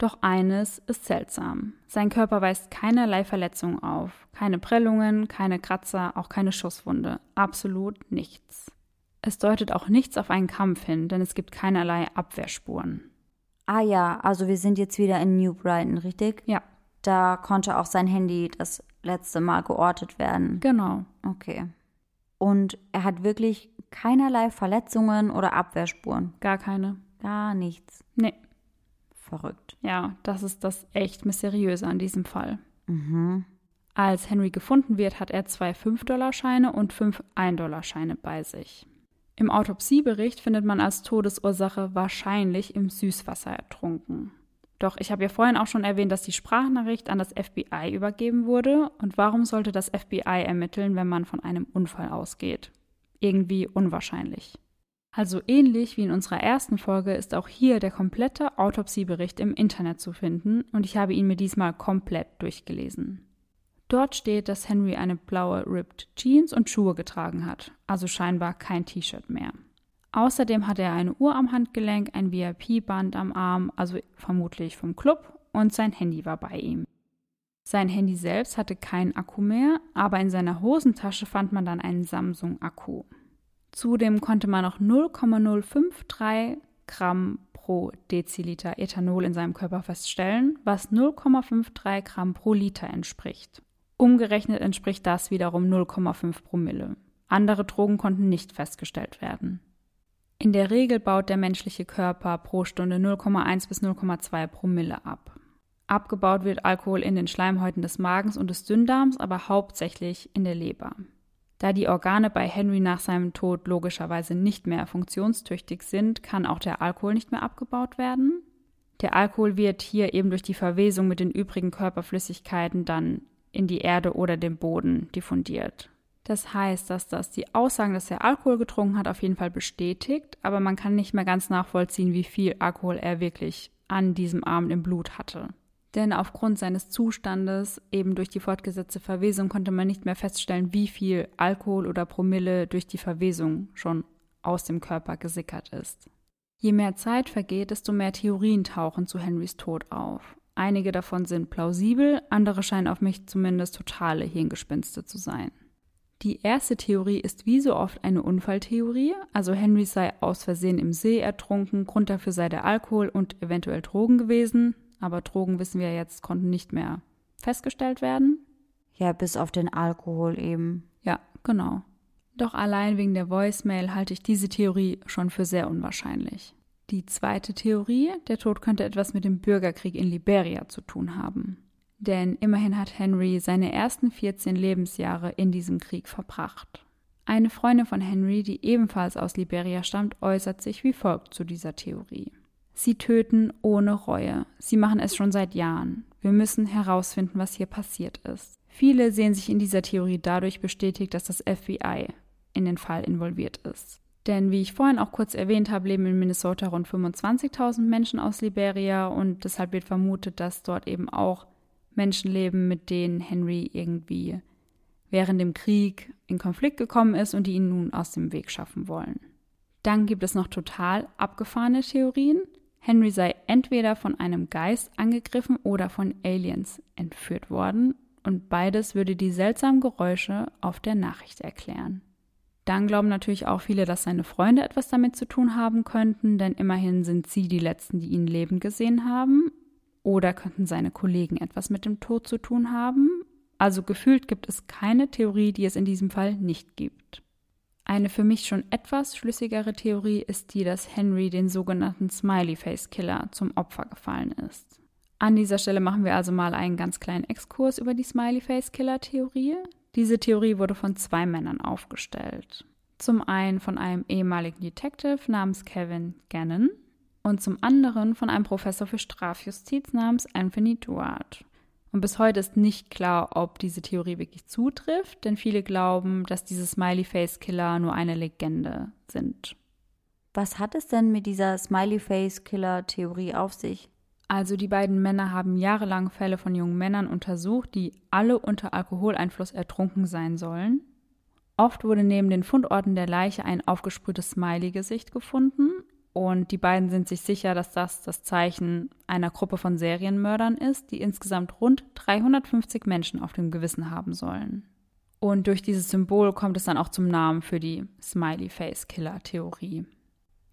Doch eines ist seltsam. Sein Körper weist keinerlei Verletzungen auf. Keine Prellungen, keine Kratzer, auch keine Schusswunde. Absolut nichts. Es deutet auch nichts auf einen Kampf hin, denn es gibt keinerlei Abwehrspuren. Ah ja, also wir sind jetzt wieder in New Brighton, richtig? Ja, Da konnte auch sein Handy das letzte Mal geortet werden. genau. Okay. Und er hat wirklich keinerlei Verletzungen oder Abwehrspuren. Gar keine. Gar nichts. Nee. Verrückt. Ja, das ist das echt Mysteriöse an diesem Fall. Mhm. Als Henry gefunden wird, hat er zwei 5-Dollar-Scheine und fünf 1-Dollar-Scheine bei sich. Im Autopsiebericht findet man als Todesursache wahrscheinlich im Süßwasser ertrunken. Doch ich habe ja vorhin auch schon erwähnt, dass die Sprachnachricht an das FBI übergeben wurde. Und warum sollte das FBI ermitteln, wenn man von einem Unfall ausgeht? Irgendwie unwahrscheinlich. Also ähnlich wie in unserer ersten Folge ist auch hier der komplette Autopsiebericht im Internet zu finden und ich habe ihn mir diesmal komplett durchgelesen. Dort steht, dass Henry eine blaue Ripped Jeans und Schuhe getragen hat, also scheinbar kein T-Shirt mehr. Außerdem hatte er eine Uhr am Handgelenk, ein VIP-Band am Arm, also vermutlich vom Club, und sein Handy war bei ihm. Sein Handy selbst hatte keinen Akku mehr, aber in seiner Hosentasche fand man dann einen Samsung-Akku. Zudem konnte man noch 0,053 Gramm pro Deziliter Ethanol in seinem Körper feststellen, was 0,53 Gramm pro Liter entspricht. Umgerechnet entspricht das wiederum 0,5 Promille. Andere Drogen konnten nicht festgestellt werden. In der Regel baut der menschliche Körper pro Stunde 0,1 bis 0,2 Promille ab. Abgebaut wird Alkohol in den Schleimhäuten des Magens und des Dünndarms, aber hauptsächlich in der Leber. Da die Organe bei Henry nach seinem Tod logischerweise nicht mehr funktionstüchtig sind, kann auch der Alkohol nicht mehr abgebaut werden. Der Alkohol wird hier eben durch die Verwesung mit den übrigen Körperflüssigkeiten dann in die Erde oder den Boden diffundiert. Das heißt, dass das die Aussagen, dass er Alkohol getrunken hat, auf jeden Fall bestätigt, aber man kann nicht mehr ganz nachvollziehen, wie viel Alkohol er wirklich an diesem Abend im Blut hatte. Denn aufgrund seines Zustandes, eben durch die fortgesetzte Verwesung, konnte man nicht mehr feststellen, wie viel Alkohol oder Promille durch die Verwesung schon aus dem Körper gesickert ist. Je mehr Zeit vergeht, desto mehr Theorien tauchen zu Henrys Tod auf. Einige davon sind plausibel, andere scheinen auf mich zumindest totale Hirngespinste zu sein. Die erste Theorie ist wie so oft eine Unfalltheorie, also Henry sei aus Versehen im See ertrunken, Grund dafür sei der Alkohol und eventuell Drogen gewesen, aber Drogen wissen wir jetzt konnten nicht mehr festgestellt werden. Ja, bis auf den Alkohol eben. Ja, genau. Doch allein wegen der Voicemail halte ich diese Theorie schon für sehr unwahrscheinlich. Die zweite Theorie, der Tod könnte etwas mit dem Bürgerkrieg in Liberia zu tun haben. Denn immerhin hat Henry seine ersten 14 Lebensjahre in diesem Krieg verbracht. Eine Freundin von Henry, die ebenfalls aus Liberia stammt, äußert sich wie folgt zu dieser Theorie. Sie töten ohne Reue. Sie machen es schon seit Jahren. Wir müssen herausfinden, was hier passiert ist. Viele sehen sich in dieser Theorie dadurch bestätigt, dass das FBI in den Fall involviert ist. Denn wie ich vorhin auch kurz erwähnt habe, leben in Minnesota rund 25.000 Menschen aus Liberia und deshalb wird vermutet, dass dort eben auch Menschen leben, mit denen Henry irgendwie während dem Krieg in Konflikt gekommen ist und die ihn nun aus dem Weg schaffen wollen. Dann gibt es noch total abgefahrene Theorien. Henry sei entweder von einem Geist angegriffen oder von Aliens entführt worden und beides würde die seltsamen Geräusche auf der Nachricht erklären. Dann glauben natürlich auch viele, dass seine Freunde etwas damit zu tun haben könnten, denn immerhin sind sie die Letzten, die ihn lebend gesehen haben. Oder könnten seine Kollegen etwas mit dem Tod zu tun haben. Also gefühlt gibt es keine Theorie, die es in diesem Fall nicht gibt. Eine für mich schon etwas schlüssigere Theorie ist die, dass Henry den sogenannten Smiley Face Killer zum Opfer gefallen ist. An dieser Stelle machen wir also mal einen ganz kleinen Exkurs über die Smiley Face Killer Theorie. Diese Theorie wurde von zwei Männern aufgestellt. Zum einen von einem ehemaligen Detective namens Kevin Gannon und zum anderen von einem Professor für Strafjustiz namens Anthony Duart. Und bis heute ist nicht klar, ob diese Theorie wirklich zutrifft, denn viele glauben, dass diese Smiley Face Killer nur eine Legende sind. Was hat es denn mit dieser Smiley Face Killer Theorie auf sich? Also die beiden Männer haben jahrelang Fälle von jungen Männern untersucht, die alle unter Alkoholeinfluss ertrunken sein sollen. Oft wurde neben den Fundorten der Leiche ein aufgesprühtes Smiley-Gesicht gefunden und die beiden sind sich sicher, dass das das Zeichen einer Gruppe von Serienmördern ist, die insgesamt rund 350 Menschen auf dem Gewissen haben sollen. Und durch dieses Symbol kommt es dann auch zum Namen für die Smiley Face Killer Theorie.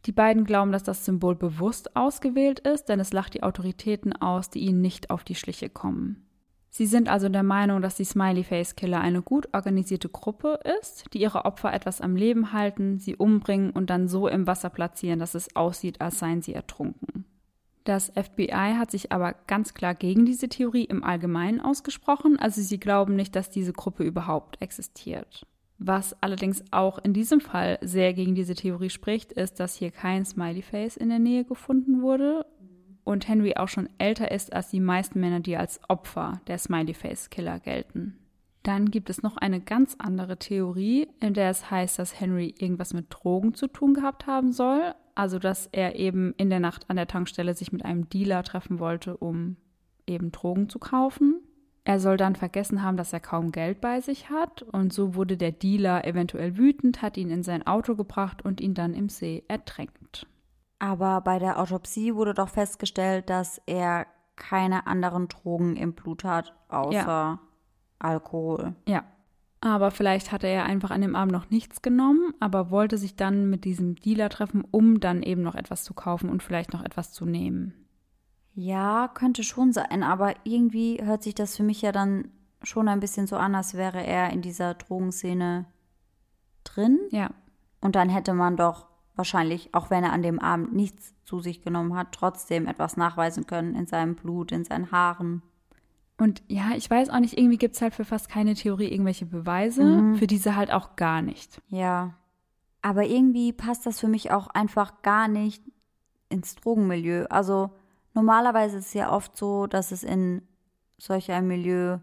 Die beiden glauben, dass das Symbol bewusst ausgewählt ist, denn es lacht die Autoritäten aus, die ihnen nicht auf die Schliche kommen. Sie sind also der Meinung, dass die Smiley Face Killer eine gut organisierte Gruppe ist, die ihre Opfer etwas am Leben halten, sie umbringen und dann so im Wasser platzieren, dass es aussieht, als seien sie ertrunken. Das FBI hat sich aber ganz klar gegen diese Theorie im Allgemeinen ausgesprochen, also sie glauben nicht, dass diese Gruppe überhaupt existiert. Was allerdings auch in diesem Fall sehr gegen diese Theorie spricht, ist, dass hier kein Smiley Face in der Nähe gefunden wurde und Henry auch schon älter ist als die meisten Männer, die als Opfer der Smiley Face Killer gelten. Dann gibt es noch eine ganz andere Theorie, in der es heißt, dass Henry irgendwas mit Drogen zu tun gehabt haben soll, also dass er eben in der Nacht an der Tankstelle sich mit einem Dealer treffen wollte, um eben Drogen zu kaufen. Er soll dann vergessen haben, dass er kaum Geld bei sich hat, und so wurde der Dealer eventuell wütend, hat ihn in sein Auto gebracht und ihn dann im See ertränkt. Aber bei der Autopsie wurde doch festgestellt, dass er keine anderen Drogen im Blut hat, außer ja. Alkohol. Ja. Aber vielleicht hatte er einfach an dem Abend noch nichts genommen, aber wollte sich dann mit diesem Dealer treffen, um dann eben noch etwas zu kaufen und vielleicht noch etwas zu nehmen. Ja, könnte schon sein, aber irgendwie hört sich das für mich ja dann schon ein bisschen so an, als wäre er in dieser Drogenszene drin. Ja. Und dann hätte man doch wahrscheinlich, auch wenn er an dem Abend nichts zu sich genommen hat, trotzdem etwas nachweisen können in seinem Blut, in seinen Haaren. Und ja, ich weiß auch nicht, irgendwie gibt es halt für fast keine Theorie irgendwelche Beweise, mhm. für diese halt auch gar nicht. Ja. Aber irgendwie passt das für mich auch einfach gar nicht ins Drogenmilieu. Also Normalerweise ist es ja oft so, dass es in solch einem Milieu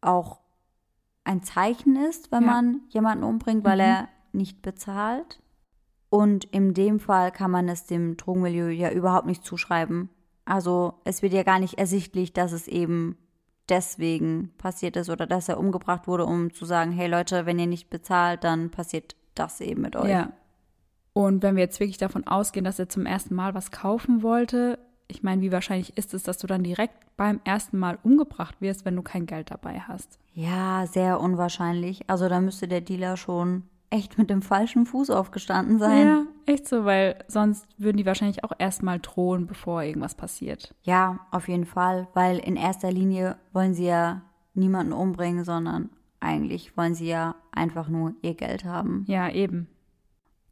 auch ein Zeichen ist, wenn ja. man jemanden umbringt, weil mhm. er nicht bezahlt. Und in dem Fall kann man es dem Drogenmilieu ja überhaupt nicht zuschreiben. Also es wird ja gar nicht ersichtlich, dass es eben deswegen passiert ist oder dass er umgebracht wurde, um zu sagen, hey Leute, wenn ihr nicht bezahlt, dann passiert das eben mit euch. Ja. Und wenn wir jetzt wirklich davon ausgehen, dass er zum ersten Mal was kaufen wollte, ich meine, wie wahrscheinlich ist es, dass du dann direkt beim ersten Mal umgebracht wirst, wenn du kein Geld dabei hast? Ja, sehr unwahrscheinlich. Also da müsste der Dealer schon echt mit dem falschen Fuß aufgestanden sein. Ja, echt so, weil sonst würden die wahrscheinlich auch erstmal drohen, bevor irgendwas passiert. Ja, auf jeden Fall, weil in erster Linie wollen sie ja niemanden umbringen, sondern eigentlich wollen sie ja einfach nur ihr Geld haben. Ja, eben.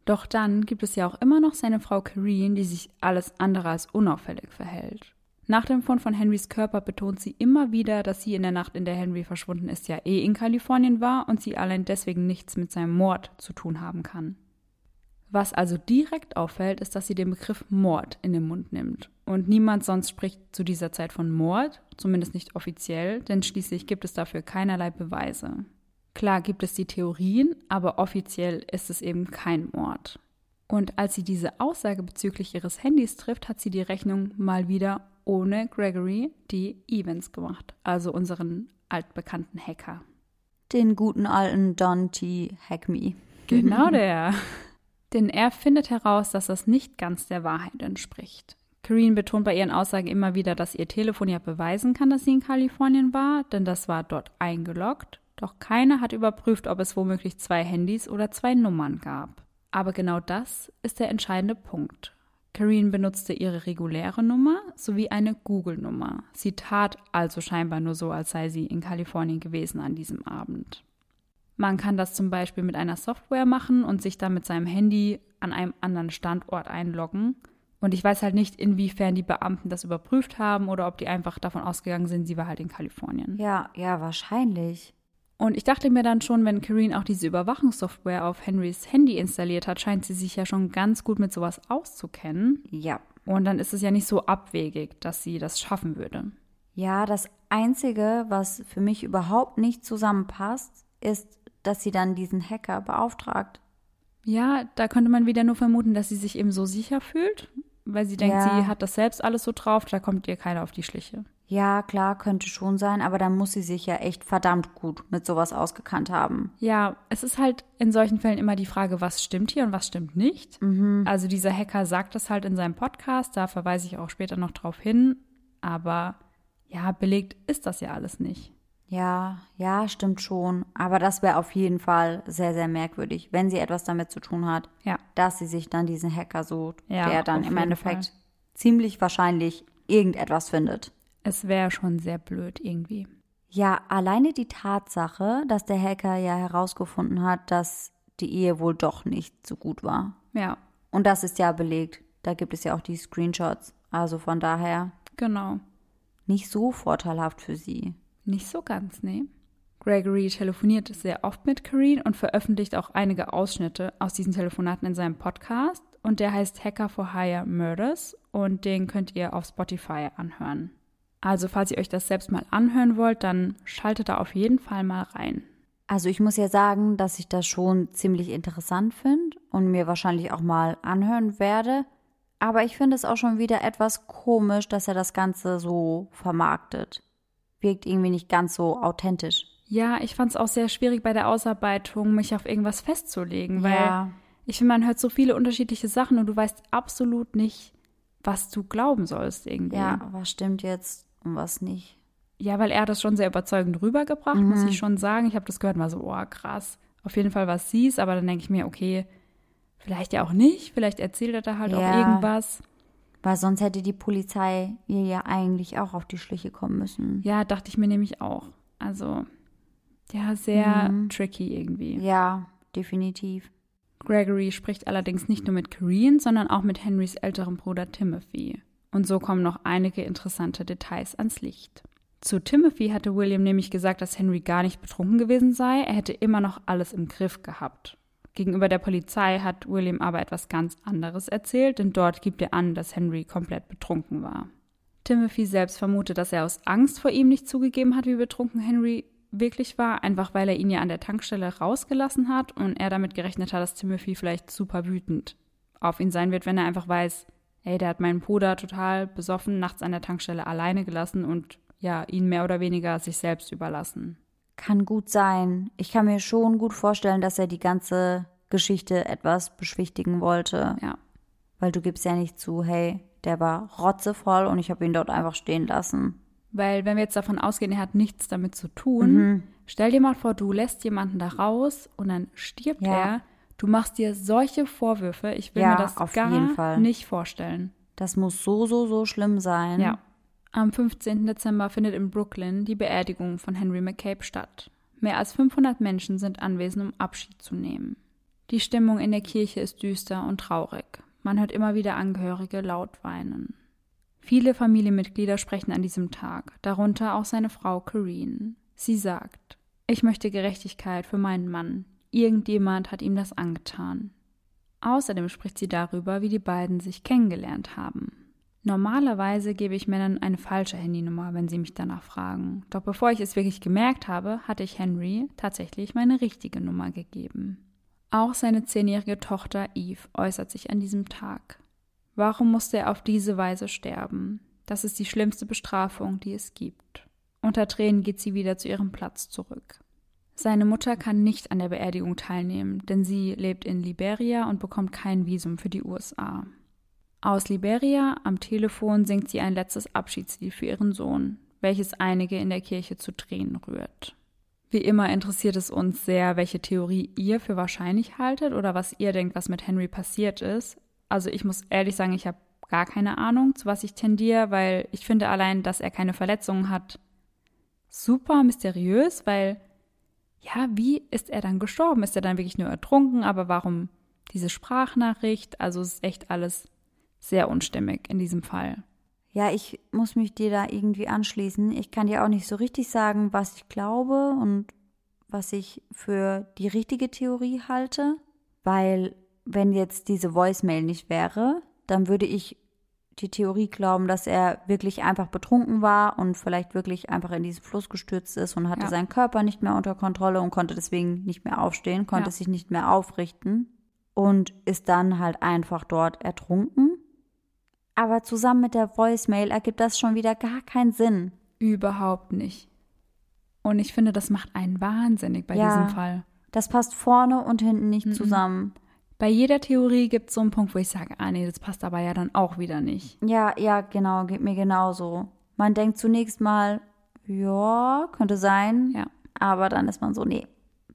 Doch dann gibt es ja auch immer noch seine Frau Kareen, die sich alles andere als unauffällig verhält. Nach dem Fund von Henrys Körper betont sie immer wieder, dass sie in der Nacht, in der Henry verschwunden ist, ja eh in Kalifornien war und sie allein deswegen nichts mit seinem Mord zu tun haben kann. Was also direkt auffällt, ist, dass sie den Begriff Mord in den Mund nimmt. Und niemand sonst spricht zu dieser Zeit von Mord, zumindest nicht offiziell, denn schließlich gibt es dafür keinerlei Beweise. Klar gibt es die Theorien, aber offiziell ist es eben kein Mord. Und als sie diese Aussage bezüglich ihres Handys trifft, hat sie die Rechnung mal wieder ohne Gregory, die Evans, gemacht. Also unseren altbekannten Hacker. Den guten alten Don T. Hack Me. Genau der. Denn er findet heraus, dass das nicht ganz der Wahrheit entspricht. Kareen betont bei ihren Aussagen immer wieder, dass ihr Telefon ja beweisen kann, dass sie in Kalifornien war, denn das war dort eingeloggt. Doch keiner hat überprüft, ob es womöglich zwei Handys oder zwei Nummern gab. Aber genau das ist der entscheidende Punkt. Kareen benutzte ihre reguläre Nummer sowie eine Google-Nummer. Sie tat also scheinbar nur so, als sei sie in Kalifornien gewesen an diesem Abend. Man kann das zum Beispiel mit einer Software machen und sich dann mit seinem Handy an einem anderen Standort einloggen. Und ich weiß halt nicht, inwiefern die Beamten das überprüft haben oder ob die einfach davon ausgegangen sind, sie war halt in Kalifornien. Ja, ja, wahrscheinlich. Und ich dachte mir dann schon, wenn Kareen auch diese Überwachungssoftware auf Henrys Handy installiert hat, scheint sie sich ja schon ganz gut mit sowas auszukennen. Ja. Und dann ist es ja nicht so abwegig, dass sie das schaffen würde. Ja, das Einzige, was für mich überhaupt nicht zusammenpasst, ist, dass sie dann diesen Hacker beauftragt. Ja, da könnte man wieder nur vermuten, dass sie sich eben so sicher fühlt, weil sie denkt, Ja. sie hat das selbst alles so drauf, da kommt ihr keiner auf die Schliche. Ja, klar, könnte schon sein, aber dann muss sie sich ja echt verdammt gut mit sowas ausgekannt haben. Ja, es ist halt in solchen Fällen immer die Frage, was stimmt hier und was stimmt nicht. Also dieser Hacker sagt das halt in seinem Podcast, da verweise ich auch später noch drauf hin, aber ja, belegt ist das ja alles nicht. Ja, ja, stimmt schon. Aber das wäre auf jeden Fall sehr, sehr merkwürdig, wenn sie etwas damit zu tun hat, Ja. dass sie sich dann diesen Hacker sucht, Ja, der dann im Endeffekt Fall. ziemlich wahrscheinlich irgendetwas findet. Es wäre schon sehr blöd irgendwie. Ja, alleine die Tatsache, dass der Hacker ja herausgefunden hat, dass die Ehe wohl doch nicht so gut war. Ja, Und das ist ja belegt. Da gibt es ja auch die Screenshots. Also von daher genau. nicht so vorteilhaft für sie. Nicht so ganz, nee. Gregory telefoniert sehr oft mit Kareen und veröffentlicht auch einige Ausschnitte aus diesen Telefonaten in seinem Podcast. Und der heißt Hacker for Hire Murders und den könnt ihr auf Spotify anhören. Also falls ihr euch das selbst mal anhören wollt, dann schaltet da auf jeden Fall mal rein. Also ich muss ja sagen, dass ich das schon ziemlich interessant finde und mir wahrscheinlich auch mal anhören werde. Aber ich finde es auch schon wieder etwas komisch, dass er das Ganze so vermarktet. Wirkt irgendwie nicht ganz so authentisch. Ja, ich fand es auch sehr schwierig bei der Ausarbeitung, mich auf irgendwas festzulegen, weil Ja. ich finde, man hört so viele unterschiedliche Sachen und du weißt absolut nicht, was du glauben sollst irgendwie. Ja, was stimmt jetzt und was nicht. Ja, weil er hat das schon sehr überzeugend rübergebracht, muss ich schon sagen. Ich habe das gehört und war so, oh krass. Auf jeden Fall was siehst, aber dann denke ich mir, okay, vielleicht ja auch nicht, vielleicht erzählt er da halt auch Ja. irgendwas. Weil sonst hätte die Polizei ihr ja eigentlich auch auf die Schliche kommen müssen. Ja, dachte ich mir nämlich auch. Also, ja, sehr tricky irgendwie. Ja, definitiv. Gregory spricht allerdings nicht nur mit Kareen, sondern auch mit Henrys älterem Bruder Timothy. Und so kommen noch einige interessante Details ans Licht. Zu Timothy hatte William nämlich gesagt, dass Henry gar nicht betrunken gewesen sei, er hätte immer noch alles im Griff gehabt. Gegenüber der Polizei hat William aber etwas ganz anderes erzählt, denn dort gibt er an, dass Henry komplett betrunken war. Timothy selbst vermutet, dass er aus Angst vor ihm nicht zugegeben hat, wie betrunken Henry wirklich war, einfach weil er ihn ja an der Tankstelle rausgelassen hat und er damit gerechnet hat, dass Timothy vielleicht super wütend auf ihn sein wird, wenn er einfach weiß, ey, der hat meinen Bruder total besoffen nachts an der Tankstelle alleine gelassen und ja, ihn mehr oder weniger sich selbst überlassen. Kann gut sein. Ich kann mir schon gut vorstellen, dass er die ganze Geschichte etwas beschwichtigen wollte. Ja. Weil du gibst ja nicht zu, hey, der war rotzevoll und ich habe ihn dort einfach stehen lassen. Weil wenn wir jetzt davon ausgehen, er hat nichts damit zu tun, stell dir mal vor, du lässt jemanden da raus und dann stirbt Ja. er. Du machst dir solche Vorwürfe, ich will Ja, mir das auf gar jeden Fall. nicht vorstellen. Das muss so, so, so schlimm sein. Ja. Am 15. Dezember findet in Brooklyn die Beerdigung von Henry McCabe statt. Mehr als 500 Menschen sind anwesend, um Abschied zu nehmen. Die Stimmung in der Kirche ist düster und traurig. Man hört immer wieder Angehörige laut weinen. Viele Familienmitglieder sprechen an diesem Tag, darunter auch seine Frau Corrine. Sie sagt, ich möchte Gerechtigkeit für meinen Mann. Irgendjemand hat ihm das angetan. Außerdem spricht sie darüber, wie die beiden sich kennengelernt haben. Normalerweise gebe ich Männern eine falsche Handynummer, wenn sie mich danach fragen. Doch bevor ich es wirklich gemerkt habe, hatte ich Henry tatsächlich meine richtige Nummer gegeben. Auch seine zehnjährige Tochter Eve äußert sich an diesem Tag. Warum musste er auf diese Weise sterben? Das ist die schlimmste Bestrafung, die es gibt. Unter Tränen geht sie wieder zu ihrem Platz zurück. Seine Mutter kann nicht an der Beerdigung teilnehmen, denn sie lebt in Liberia und bekommt kein Visum für die USA. Aus Liberia am Telefon singt sie ein letztes Abschiedslied für ihren Sohn, welches einige in der Kirche zu Tränen rührt. Wie immer interessiert es uns sehr, welche Theorie ihr für wahrscheinlich haltet oder was ihr denkt, was mit Henry passiert ist. Also ich muss ehrlich sagen, ich habe gar keine Ahnung, zu was ich tendiere, weil ich finde allein, dass er keine Verletzungen hat, super mysteriös, weil ja, wie ist er dann gestorben? Ist er dann wirklich nur ertrunken? Aber warum diese Sprachnachricht? Also es ist echt alles sehr unstimmig in diesem Fall. Ja, ich muss mich dir da irgendwie anschließen. Ich kann dir auch nicht so richtig sagen, was ich glaube und was ich für die richtige Theorie halte, weil wenn jetzt diese Voicemail nicht wäre, dann würde ich die Theorie glauben, dass er wirklich einfach betrunken war und vielleicht wirklich einfach in diesen Fluss gestürzt ist und hatte ja. seinen Körper nicht mehr unter Kontrolle und konnte deswegen nicht mehr aufstehen, konnte ja. sich nicht mehr aufrichten und ist dann halt einfach dort ertrunken. Aber zusammen mit der Voicemail ergibt das schon wieder gar keinen Sinn. Überhaupt nicht. Und ich finde, das macht einen wahnsinnig bei ja, diesem Fall. Das passt vorne und hinten nicht mhm. zusammen. Bei jeder Theorie gibt es so einen Punkt, wo ich sage, ah nee, das passt aber ja dann auch wieder nicht. Ja, ja, genau, geht mir genauso. Man denkt zunächst mal, ja, könnte sein. Ja. Aber dann ist man so, nee,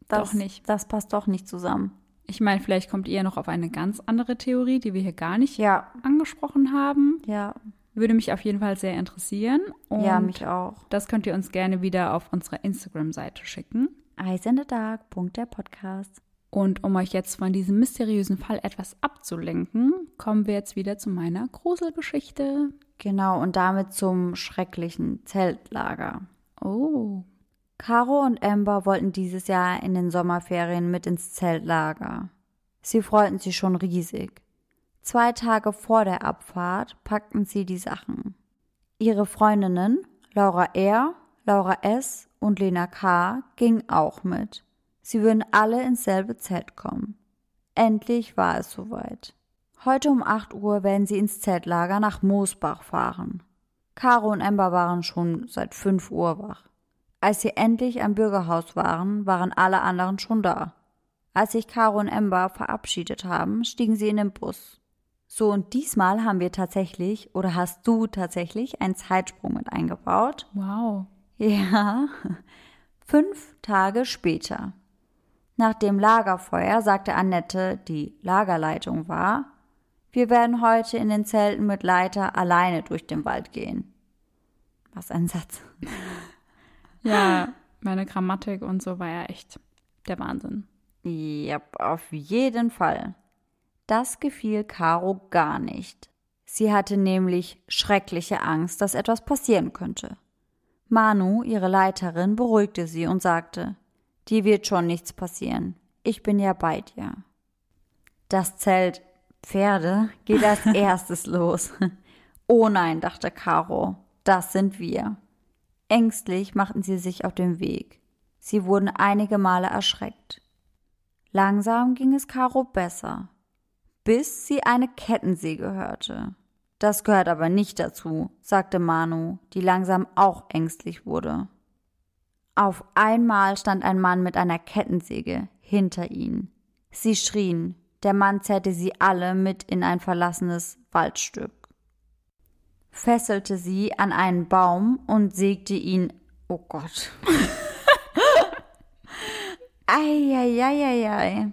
das, doch nicht. Das passt doch nicht zusammen. Ich meine, vielleicht kommt ihr noch auf eine ganz andere Theorie, die wir hier gar nicht ja. angesprochen haben. Ja. Würde mich auf jeden Fall sehr interessieren. Und ja, mich auch. Das könnt ihr uns gerne wieder auf unserer Instagram-Seite schicken. Eyes in the Dark. Der Podcast. Und um euch jetzt von diesem mysteriösen Fall etwas abzulenken, kommen wir jetzt wieder zu meiner Gruselgeschichte. Genau, und damit zum schrecklichen Zeltlager. Oh. Caro und Amber wollten dieses Jahr in den Sommerferien mit ins Zeltlager. Sie freuten sich schon riesig. Zwei Tage vor der Abfahrt packten sie die Sachen. Ihre Freundinnen Laura R., Laura S. und Lena K. gingen auch mit. Sie würden alle ins selbe Zelt kommen. Endlich war es soweit. Heute um 8 Uhr werden sie ins Zeltlager nach Moosbach fahren. Caro und Ember waren schon seit 5 Uhr wach. Als sie endlich am Bürgerhaus waren, waren alle anderen schon da. Als sich Caro und Ember verabschiedet haben, stiegen sie in den Bus. So, und diesmal haben wir tatsächlich, oder hast du tatsächlich, einen Zeitsprung mit eingebaut. Wow. Ja. Fünf Tage später. Nach dem Lagerfeuer sagte Annette, die Lagerleitung war, wir werden heute in den Zelten mit Leiter alleine durch den Wald gehen. Was ein Satz. Ja, meine Grammatik und so war ja echt der Wahnsinn. Ja, auf jeden Fall. Das gefiel Caro gar nicht. Sie hatte nämlich schreckliche Angst, dass etwas passieren könnte. Manu, ihre Leiterin, beruhigte sie und sagte, Dir wird schon nichts passieren. Ich bin ja bei dir. Das Zelt Pferde geht als erstes los. Oh nein, dachte Caro, das sind wir. Ängstlich machten sie sich auf den Weg. Sie wurden einige Male erschreckt. Langsam ging es Caro besser, bis sie eine Kettensäge hörte. Das gehört aber nicht dazu, sagte Manu, die langsam auch ängstlich wurde. Auf einmal stand ein Mann mit einer Kettensäge hinter ihnen. Sie schrien, der Mann zerrte sie alle mit in ein verlassenes Waldstück, fesselte sie an einen Baum und sägte ihn. Oh Gott. Eieieiei.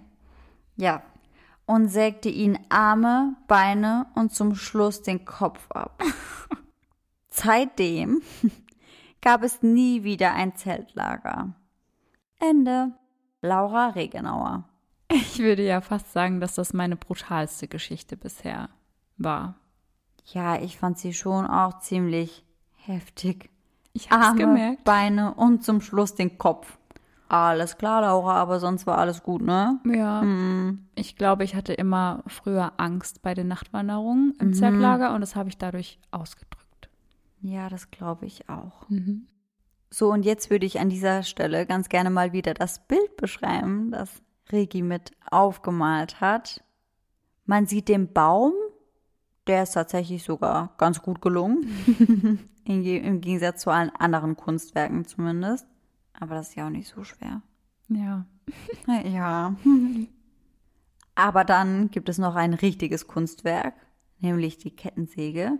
Ja. Und sägte ihn Arme, Beine und zum Schluss den Kopf ab. Seitdem gab es nie wieder ein Zeltlager. Ende. Laura Regenauer. Ich würde ja fast sagen, dass das meine brutalste Geschichte bisher war. Ja, ich fand sie schon auch ziemlich heftig. Ich hab's Arme, gemerkt. Beine und zum Schluss den Kopf. Alles klar, Laura, aber sonst war alles gut, ne? Ja. Mhm. Ich glaube, ich hatte immer früher Angst bei den Nachtwanderungen im mhm. Zeltlager und das habe ich dadurch ausgedrückt. Ja, das glaube ich auch. Mhm. So, und jetzt würde ich an dieser Stelle ganz gerne mal wieder das Bild beschreiben, das Regi mit aufgemalt hat. Man sieht den Baum, der ist tatsächlich sogar ganz gut gelungen. Im Gegensatz zu allen anderen Kunstwerken zumindest. Aber das ist ja auch nicht so schwer. Ja. Ja. Aber dann gibt es noch ein richtiges Kunstwerk, nämlich die Kettensäge.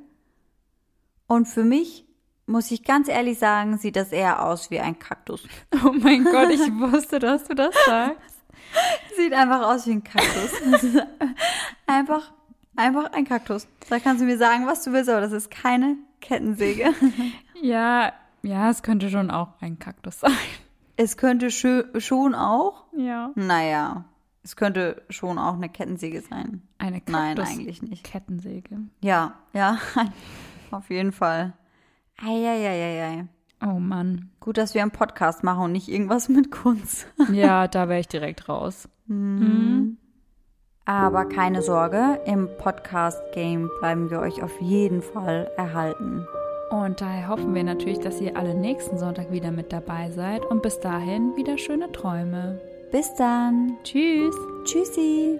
Und für mich, muss ich ganz ehrlich sagen, sieht das eher aus wie ein Kaktus. Oh mein Gott, ich wusste, dass du das sagst. Sieht einfach aus wie ein Kaktus. einfach, einfach ein Kaktus. Da kannst du mir sagen, was du willst, aber das ist keine Kettensäge. Ja, ja, es könnte schon auch ein Kaktus sein. Es könnte schon auch. Ja. Naja, es könnte schon auch eine Kettensäge sein. Eine Kaktus Nein, eigentlich nicht. Kettensäge. Ja, ja, auf jeden Fall. Eieieiei. Oh Mann. Gut, dass wir einen Podcast machen und nicht irgendwas mit Kunst. Ja, da wäre ich direkt raus. Mhm. Aber keine Sorge, im Podcast-Game bleiben wir euch auf jeden Fall erhalten. Und daher hoffen wir natürlich, dass ihr alle nächsten Sonntag wieder mit dabei seid und bis dahin wieder schöne Träume. Bis dann. Tschüss. Tschüssi.